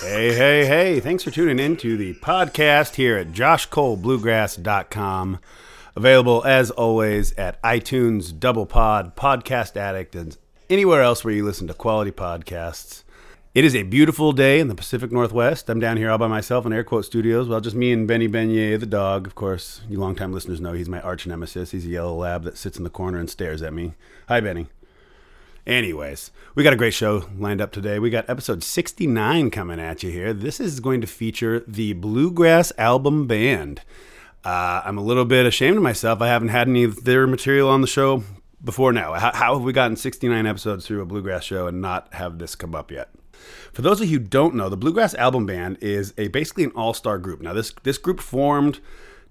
Hey, hey, hey. Thanks for tuning in to the podcast here at joshcolebluegrass.com. Available as always at iTunes, Double Pod, Podcast Addict, and anywhere else where you listen to quality podcasts. It is a beautiful day in the Pacific Northwest. I'm down here all by myself in Air Quote Studios. Well, just me and Benny Beignet, the dog. Of course, you longtime listeners know he's my arch nemesis. He's a yellow lab that sits in the corner and stares at me. Hi, Benny. Anyways, we got a great show lined up today. We got episode 69 coming at you here. This is going to feature the Bluegrass Album Band. Uh, I'm a little bit ashamed of myself. I haven't had any of their material on the show before now. How, how have we gotten 69 episodes through a bluegrass show and not have this come up yet? For those of you who don't know, the Bluegrass Album Band is a basically an all-star group. Now this this group formed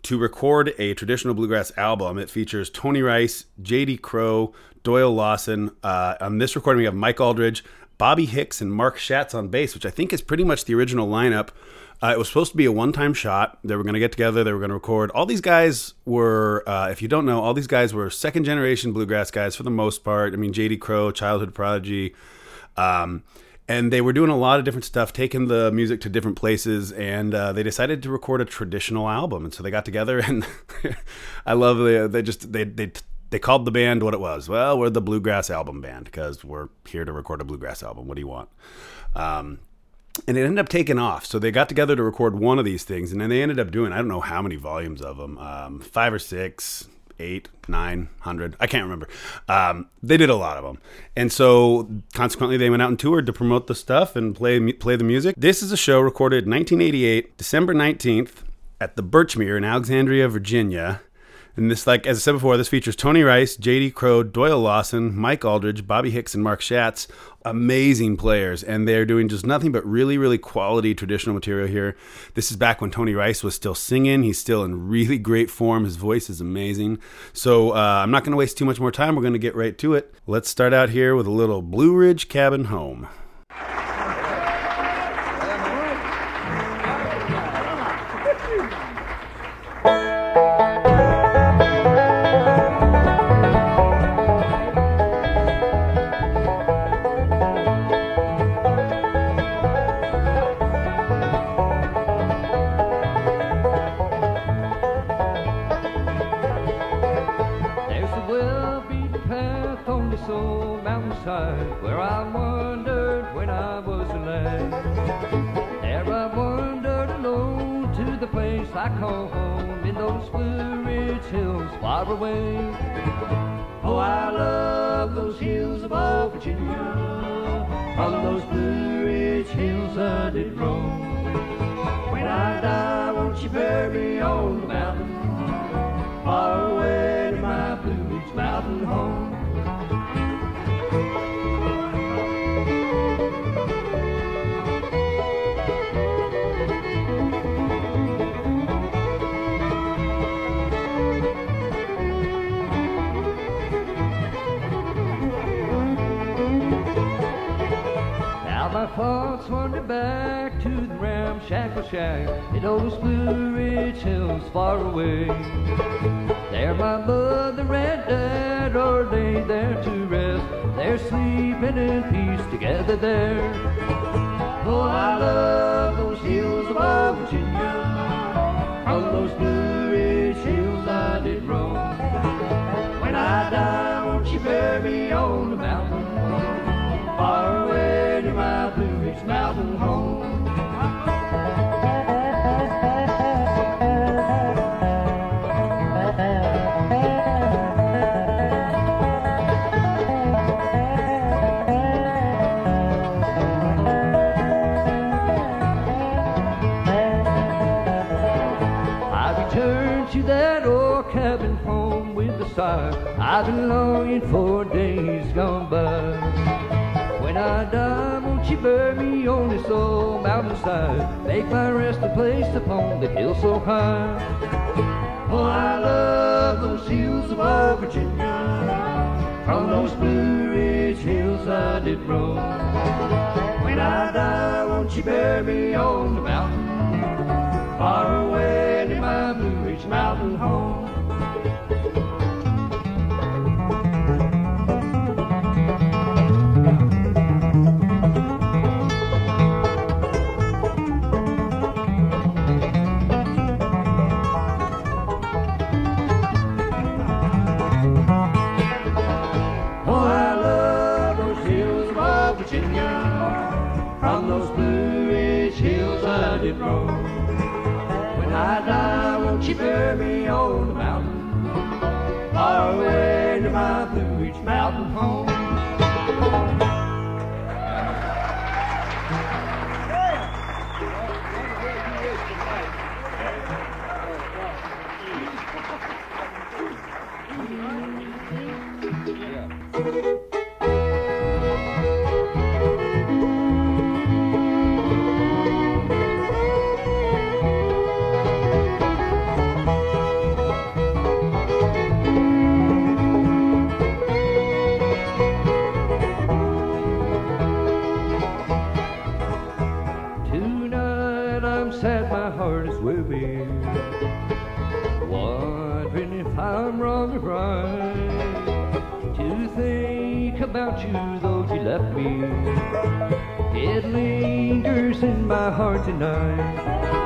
to record a traditional bluegrass album. It features Tony Rice, J.D. Crowe, Doyle Lawson. Uh, on this recording, we have Mike Auldridge, Bobby Hicks, and Mark Schatz on bass, which I think is pretty much the original lineup. Uh, it was supposed to be a one-time shot. They were going to get together. They were going to record. All these guys were, uh, if you don't know, all these guys were second-generation bluegrass guys for the most part. I mean, J.D. Crowe, childhood prodigy. Um, and they were doing a lot of different stuff, taking the music to different places, and uh, they decided to record a traditional album. And so they got together, and I love the they just they they they called the band what it was. Well, we're the Bluegrass Album Band because we're here to record a bluegrass album. What do you want? Um, and it ended up taking off. So they got together to record one of these things, and then they ended up doing I don't know how many volumes of them, um, five or six, eight, nine hundred. I can't remember. Um, they did a lot of them, and so consequently, they went out and toured to promote the stuff and play play the music. This is a show recorded 1988, December 19th, at the Birchmere in Alexandria, Virginia. And this, like as I said before, this features Tony Rice, J.D. Crowe, Doyle Lawson, Mike Auldridge, Bobby Hicks, and Mark Schatz. Amazing players, and they're doing just nothing but really, really quality traditional material here. This is back when Tony Rice was still singing. He's still in really great form. His voice is amazing. So uh, I'm not going to waste too much more time. We're going to get right to it. Let's start out here with a little Blue Ridge Cabin Home. Back to the ramshackle shack in those Blue Ridge hills far away. There my mother and dad are laid there to rest. They're sleeping in peace together there. Oh, I love those hills of Virginia. On those Blue I've been longing for days gone by. When I die, won't you bury me on this old mountainside? Make my resting place upon the hill so high. Oh, I love those hills of old Virginia. From those Blue Ridge hills I did roam. When I die, won't you bury me on the mountain? Far away to my Blue Ridge Mountain home. About you, though you left me. It lingers in my heart tonight.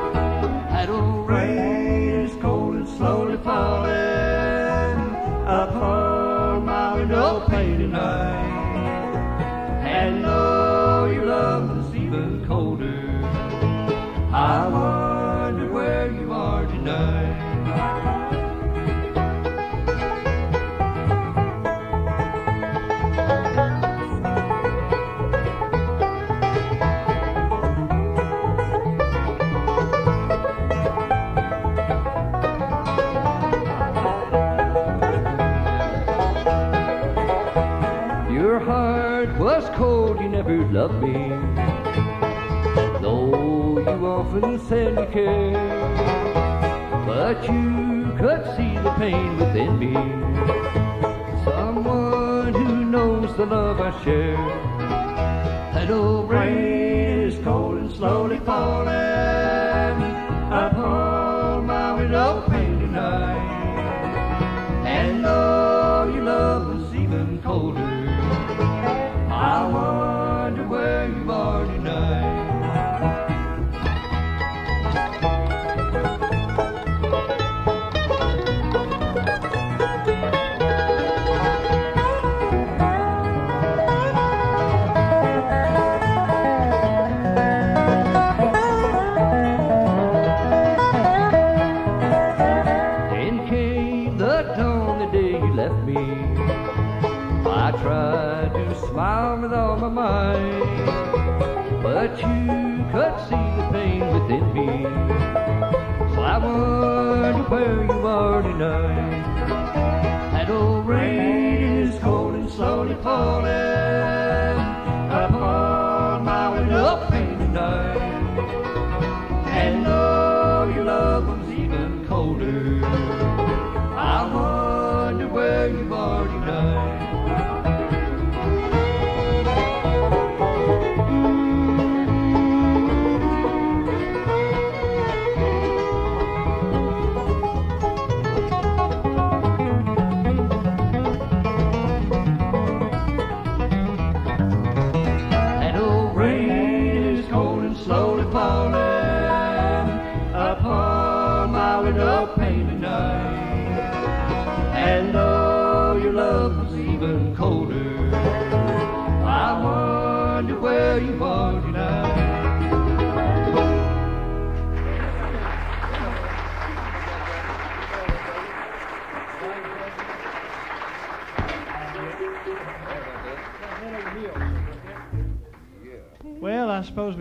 You loved me. Though you often said you cared, but you could see the pain within me. Someone who knows the love I share. That old rain is cold and slowly falling upon my window pane tonight. Where you are tonight. That old rain is cold and slowly falling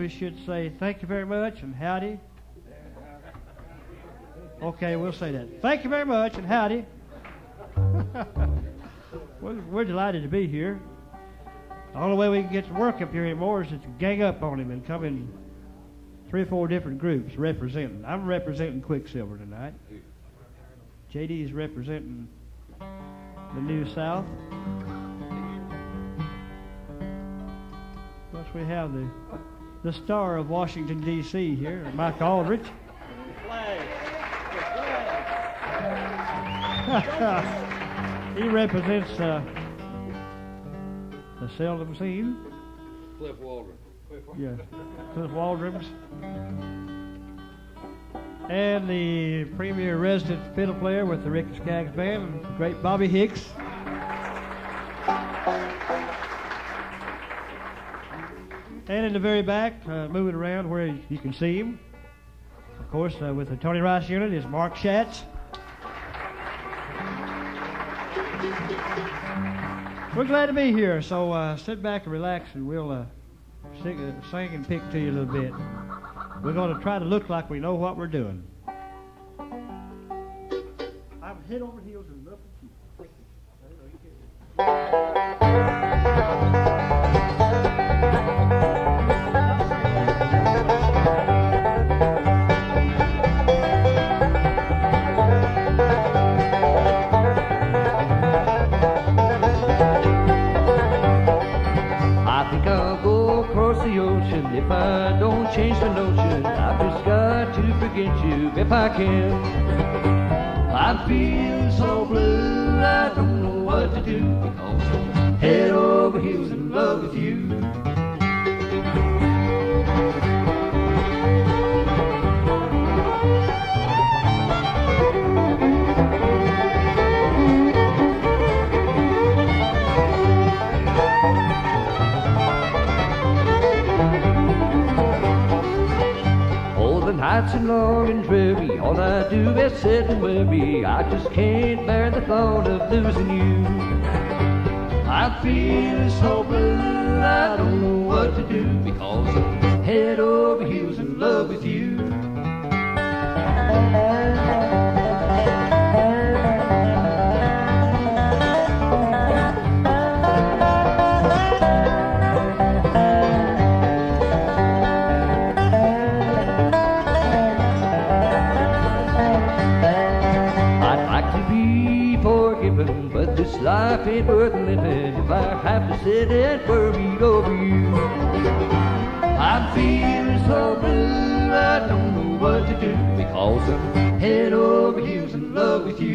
should say thank you very much and howdy. Okay, we'll say that. Thank you very much and howdy. we're, we're delighted to be here. The only way we can get to work up here anymore is to gang up on him and come in three or four different groups representing. I'm representing Quicksilver tonight. JD is representing the New South. Plus, we have the the star of Washington, D.C. here, Mike Auldridge. he represents uh, the Seldom Scene. Cliff Waldron. Yeah, Cliff Waldron's. And the premier resident fiddle player with the Ricky Skaggs Band, the great Bobby Hicks. And in the very back, uh, moving around where you can see him, of course, uh, with the Tony Rice unit is Mark Schatz. We're glad to be here, so uh, sit back and relax, and we'll uh, sing, uh, sing and pick to you a little bit. We're going to try to look like we know what we're doing. I'm head over heels. If I can. I'm feeling so blue, I don't know what to do because I'm head over heels nights are long and dreary. All I do is sit and worry. I just can't bear the thought of losing you. I feel so blue, I don't know what to do because I'm head over heels in love with you. Ain't worth living if I have to sit and worry over you. I'm feeling so blue, I don't know what to do because I'm head over heels in love with you.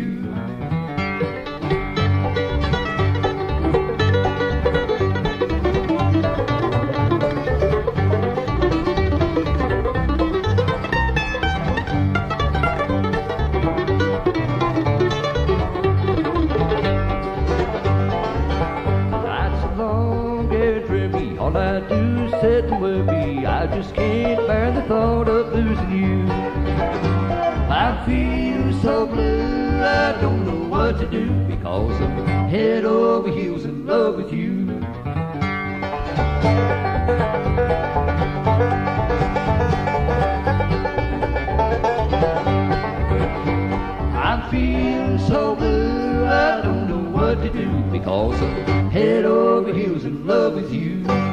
Losing you. I feel so blue, I don't know what to do because I'm head over heels in love with you. I'm feeling so blue, I don't know what to do because I'm head over heels in love with you.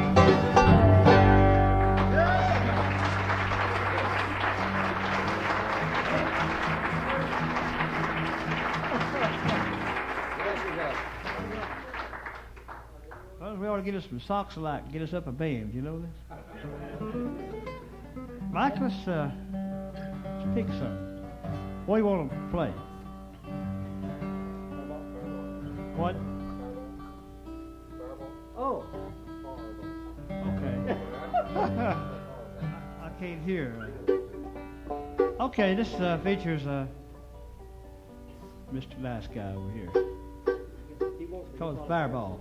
Ought to get us some socks alike and get us up a band. You know this? Mike, let's, uh, let's pick some. What do you want to play? What? Oh. Okay. I can't hear. Okay, this uh, features uh, Mr. Nice Guy over here. It's called Fireball.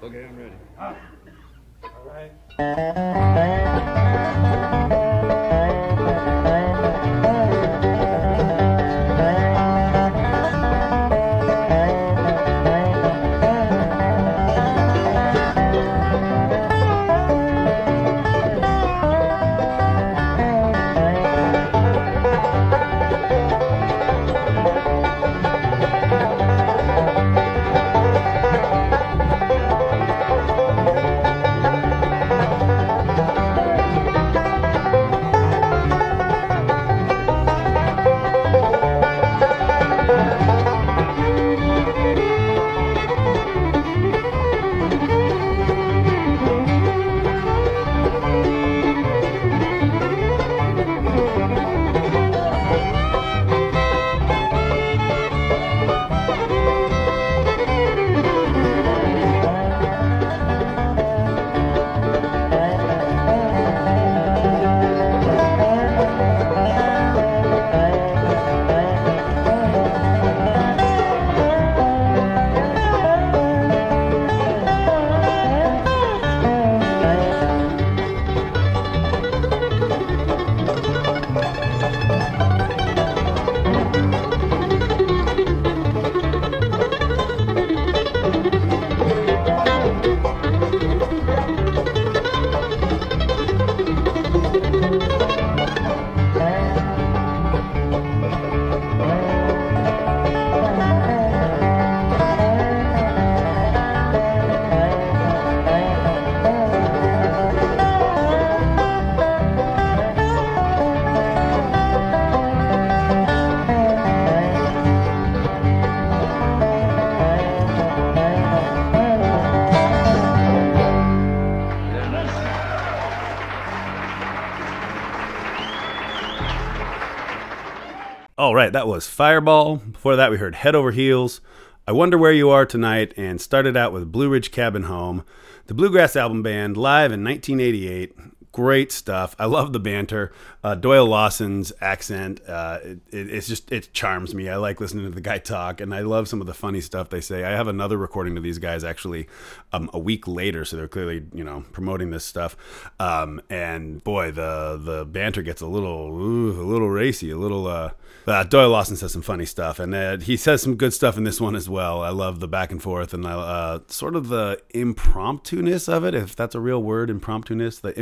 Okay, I'm ready. Thank All right, that was Fireball. Before that, we heard Head Over Heels. I Wonder Where You Are Tonight, and started out with Blue Ridge Cabin Home, the Bluegrass Album Band, live in 1988. Great stuff. I love the banter. Uh, Doyle Lawson's accent, uh, it, it, it's just, it charms me. I like listening to the guy talk, and I love some of the funny stuff they say. I have another recording of these guys actually um, a week later, so they're clearly, you know, promoting this stuff. Um, and boy, the the banter gets a little, ooh, a little racy, a little. Uh, uh, Doyle Lawson says some funny stuff, and uh, he says some good stuff in this one as well. I love the back and forth and uh, sort of the impromptu-ness of it, if that's a real word, impromptu-ness, the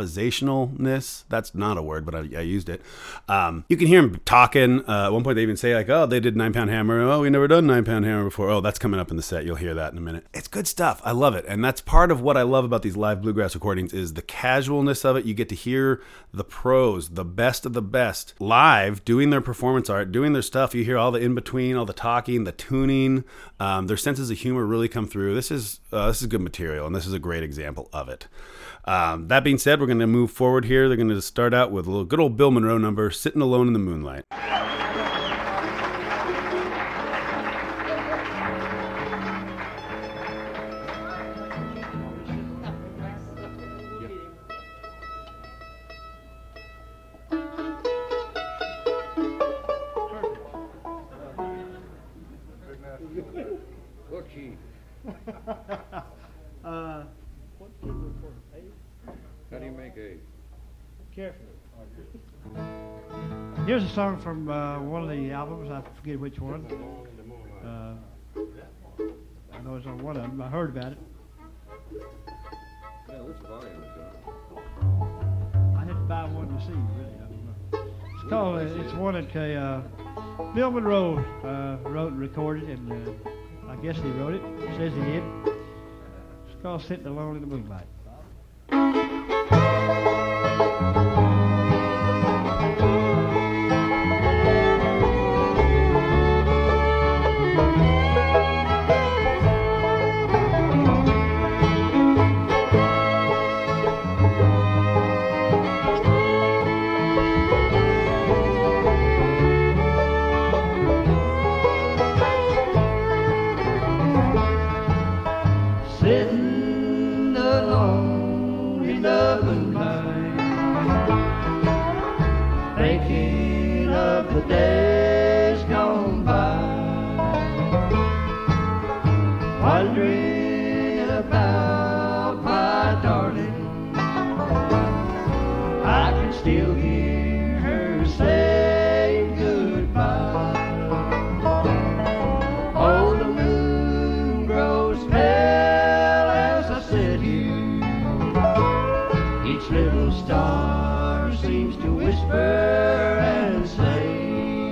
improvisationalness. That's not a word, but I, I used it. Um, you can hear him talking. Uh, at one point, they even say like, "Oh, they did Nine Pound Hammer. Oh, we never done Nine Pound Hammer before. Oh, that's coming up in the set. You'll hear that in a minute. It's good stuff. I love it, and that's part of what I love about these live bluegrass recordings is the casualness of it. You get to hear the pros, the best of the best, live doing their performance art, doing their stuff. You hear all the in between, all the talking, the tuning. Um, their senses of humor really come through. This is uh, this is good material, and this is a great example of it. Um, that being said, we're going to move forward here. They're going to start out with a little good old Bill Monroe number, "Sitting Alone in the Moonlight." Song from uh, one of the albums. I forget which one. Uh, I know it's on one of them. I heard about it. Yeah, what's the volume is on? I had to buy one to see. Really, I don't know. It's called. Uh, it's one that uh, Bill Monroe uh, wrote and recorded, and uh, I guess he wrote it. Says he did. It's called "Sitting Alone in the Moonlight." To whisper and say,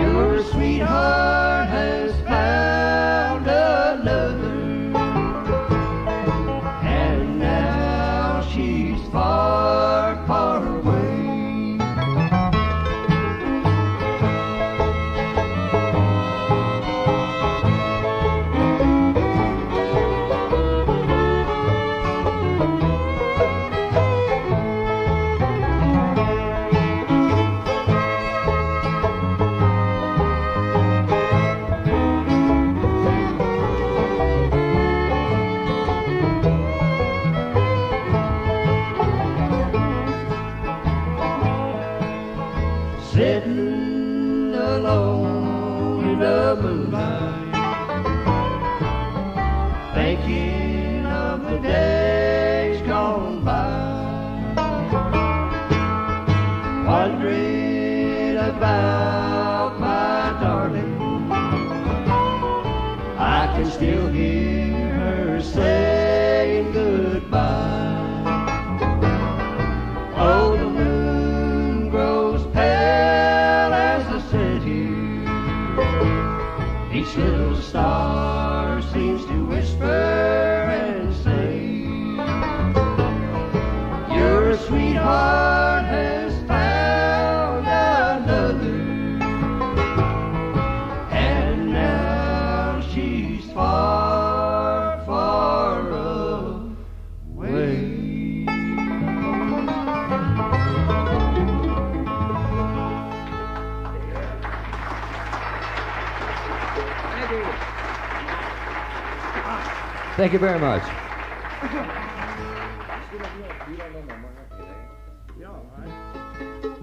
Your sweetheart still here. Thank you very much.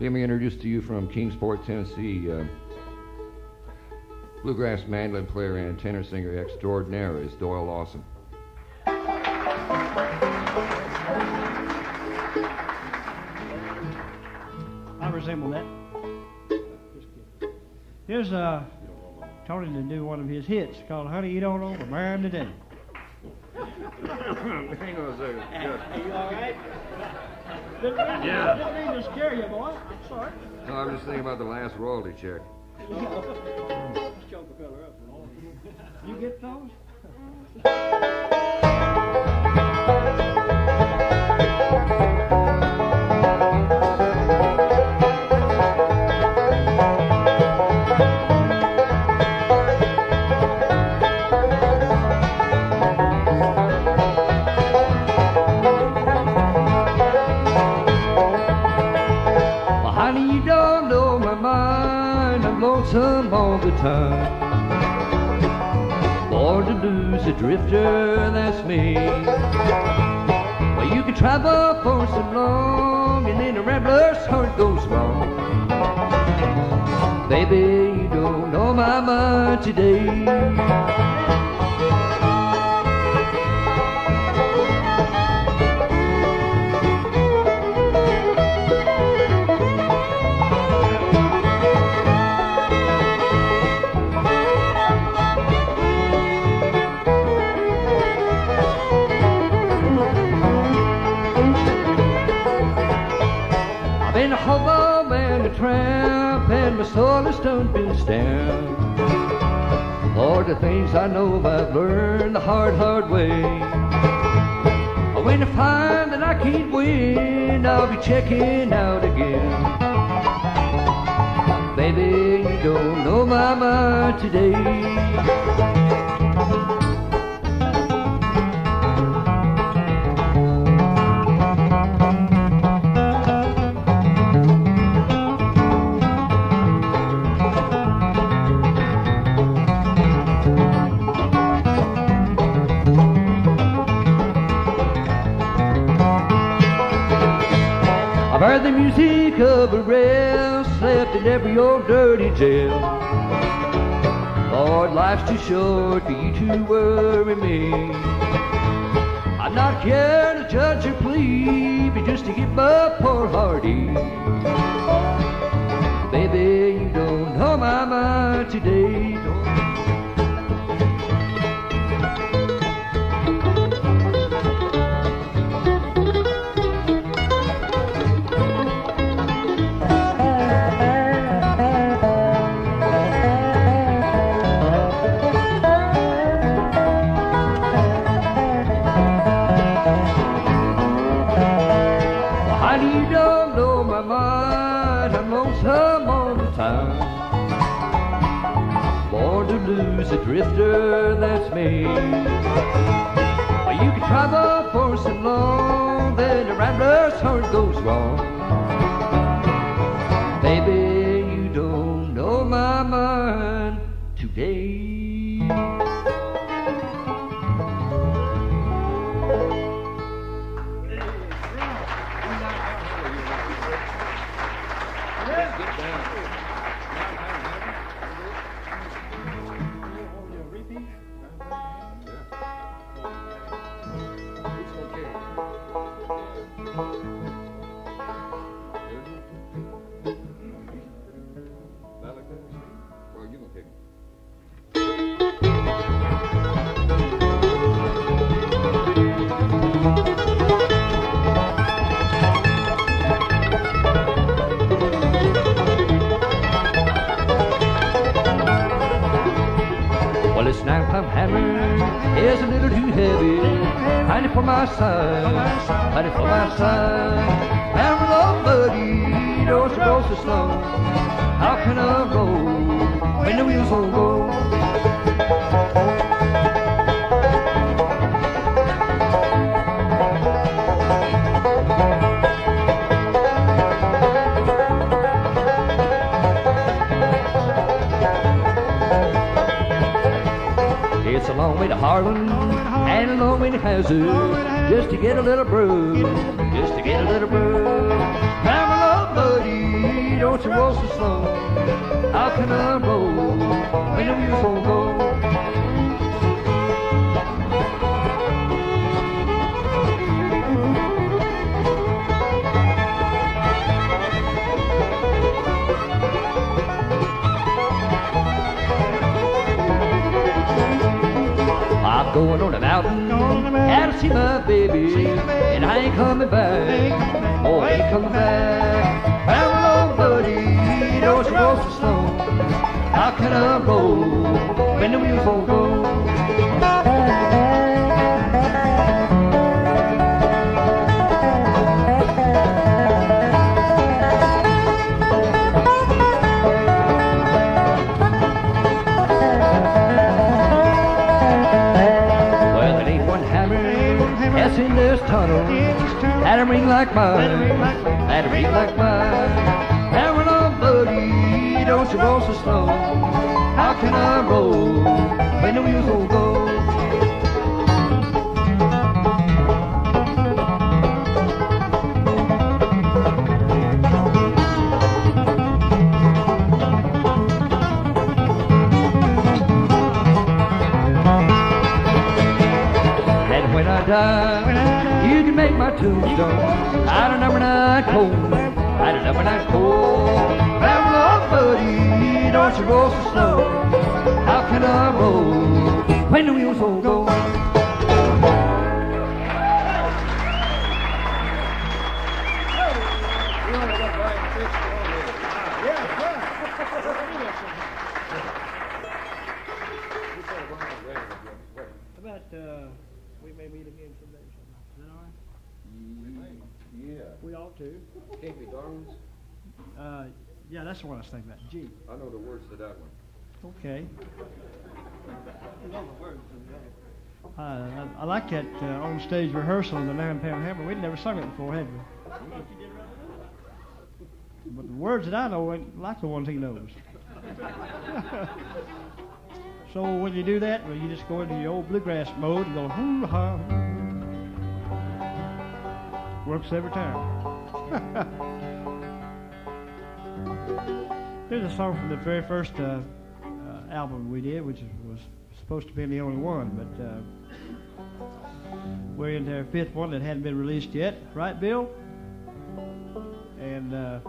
Let me introduce to you from Kingsport, Tennessee, uh, bluegrass mandolin player and tenor singer extraordinaire is Doyle Lawson. I resemble that. Here's uh, Tony to do one of his hits called "Honey You Don't the Man Today." Hang on a second. you all right? Yeah. Didn't mean to scare you, boy. Sorry. No, I'm just thinking about the last royalty check. You get those? lonesome all the time. Born to lose a drifter, that's me. Well, you can travel for so long, and then a rambler's heart goes wrong. Baby, you don't know my mind today. Done. Lord, the things I know I've learned the hard, hard way. When I find that I can't win, I'll be checking out again. Baby, you don't know my mind today. The music of a rail, slept in every old dirty jail. Lord, life's too short for you to worry me. I'm not here to judge or plead, but just to get my poor heart. Baby, you don't know my mind today. Drifter, that's me. Well, you can travel go so slow. How can I roll when the wheels won't go? It's a long way to. Harlan and a Long Winnie Hazard just to get a little brew, just to get a little brew. Don't you roll so slow. How can I roll when wheels won't go? I'm going on a mountain, had to see my baby, and I ain't coming back. Oh, I ain't coming back. Slow. How can I roll when the wheels won't go? In this tunnel. That'll ring like mine. That'll ring like mine. Buddy, don't you roll so slow. How can I roll when the wheels won't go? And when I die, you can make my tombstone out of number nine coal, out of number nine coal. Buddy, don't you roll so slow. How can I roll when the wheels won't go? That's the one I was thinking about. G. I know the words to that one. Okay. Uh, I, I like that uh, on stage rehearsal of the nine pound hammer. We'd never sung it before, had we? But the words that I know ain't like the ones he knows. so when you do that, well, you just go into your old bluegrass mode and go hoo ha. Works every time. There's a song from the very first uh, uh, album we did, which was supposed to be the only one, but uh, we're into our fifth one that hadn't been released yet, right, Bill? And uh,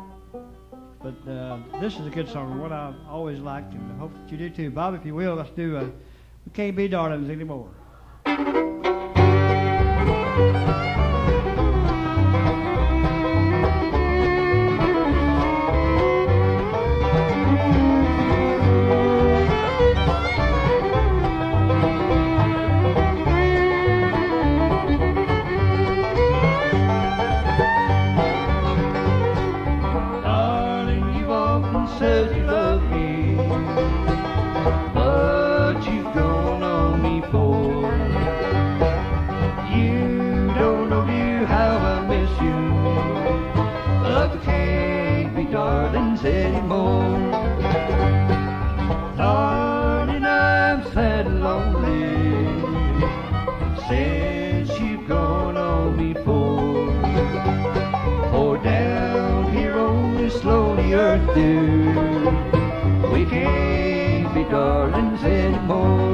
but uh, this is a good song, one I've always liked, and I hope that you do too. Bob, if you will, let's do uh, "We Can't Be Darlings Anymore." Darlings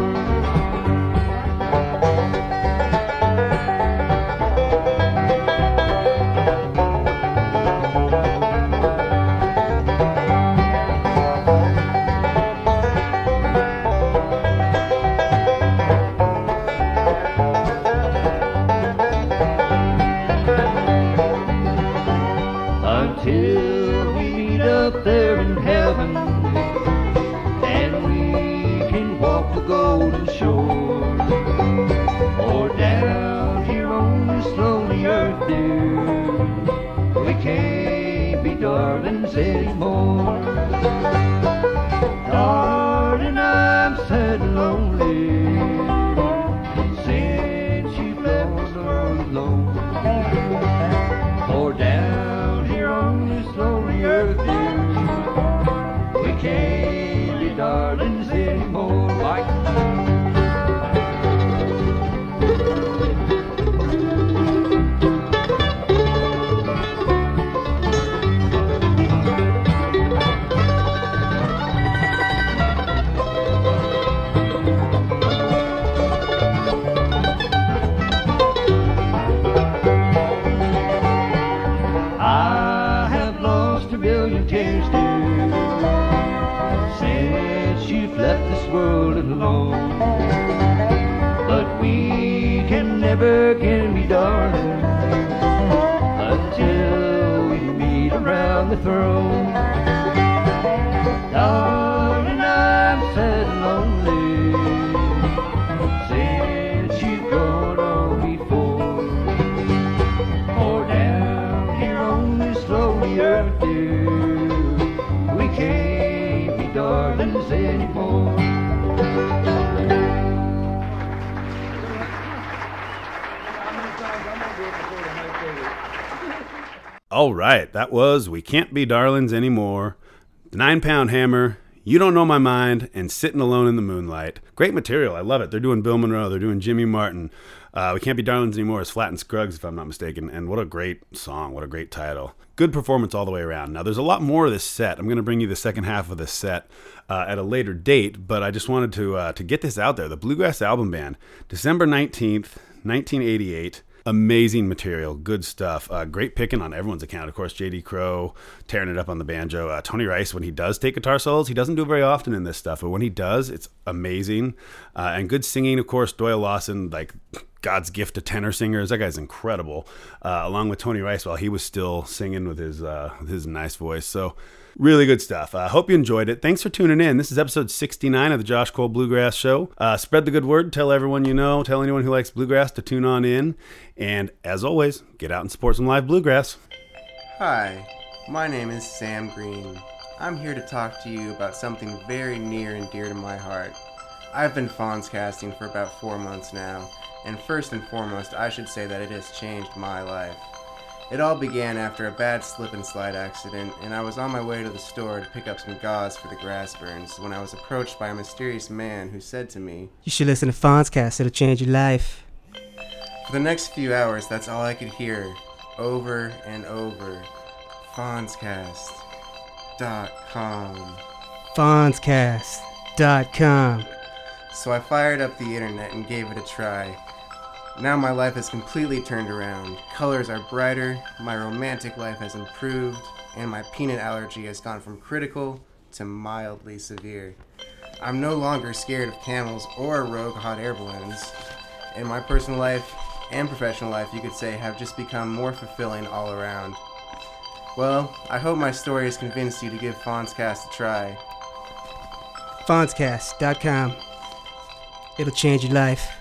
was We Can't Be Darlings Anymore. The Nine Pound Hammer, You Don't Know My Mind, and Sitting Alone in the Moonlight. Great material. I love it. They're doing Bill Monroe, they're doing Jimmy Martin. Uh, we Can't Be Darlings Anymore is Flatt and Scruggs, if I'm not mistaken. And what a great song. What a great title. Good performance all the way around. Now, there's a lot more of this set. I'm going to bring you the second half of this set uh, at a later date, but I just wanted to, uh, to get this out there. The Bluegrass Album Band, December 19th, 1988 amazing material, good stuff. Uh, great picking on everyone's account. Of course, J.D. Crowe tearing it up on the banjo. Uh, Tony Rice, when he does take guitar solos, he doesn't do it very often in this stuff, but when he does, it's amazing. Uh, and good singing, of course. Doyle Lawson, like God's gift to tenor singers. That guy's incredible. Uh, along with Tony Rice, while he was still singing with his uh, his nice voice. So. Really good stuff. I uh, hope you enjoyed it. Thanks for tuning in. This is episode 69 of the Josh Cole Bluegrass Show. Uh, spread the good word. Tell everyone you know. Tell anyone who likes bluegrass to tune on in. And as always, get out and support some live bluegrass. Hi, my name is Sam Green. I'm here to talk to you about something very near and dear to my heart. I've been Fonzcasting for about four months now, and first and foremost, I should say that it has changed my life. It all began after a bad slip and slide accident, and I was on my way to the store to pick up some gauze for the grass burns when I was approached by a mysterious man who said to me, You should listen to Fonzcast, it'll change your life. For the next few hours, that's all I could hear, over and over. Fonzcast.com. Fonzcast.com. So I fired up the internet and gave it a try. Now my life has completely turned around. Colors are brighter, my romantic life has improved, and my peanut allergy has gone from critical to mildly severe. I'm no longer scared of camels or rogue hot air balloons. And my personal life and professional life, you could say, have just become more fulfilling all around. Well, I hope my story has convinced you to give Fonzcast a try. Fonzcast.com. It'll change your life.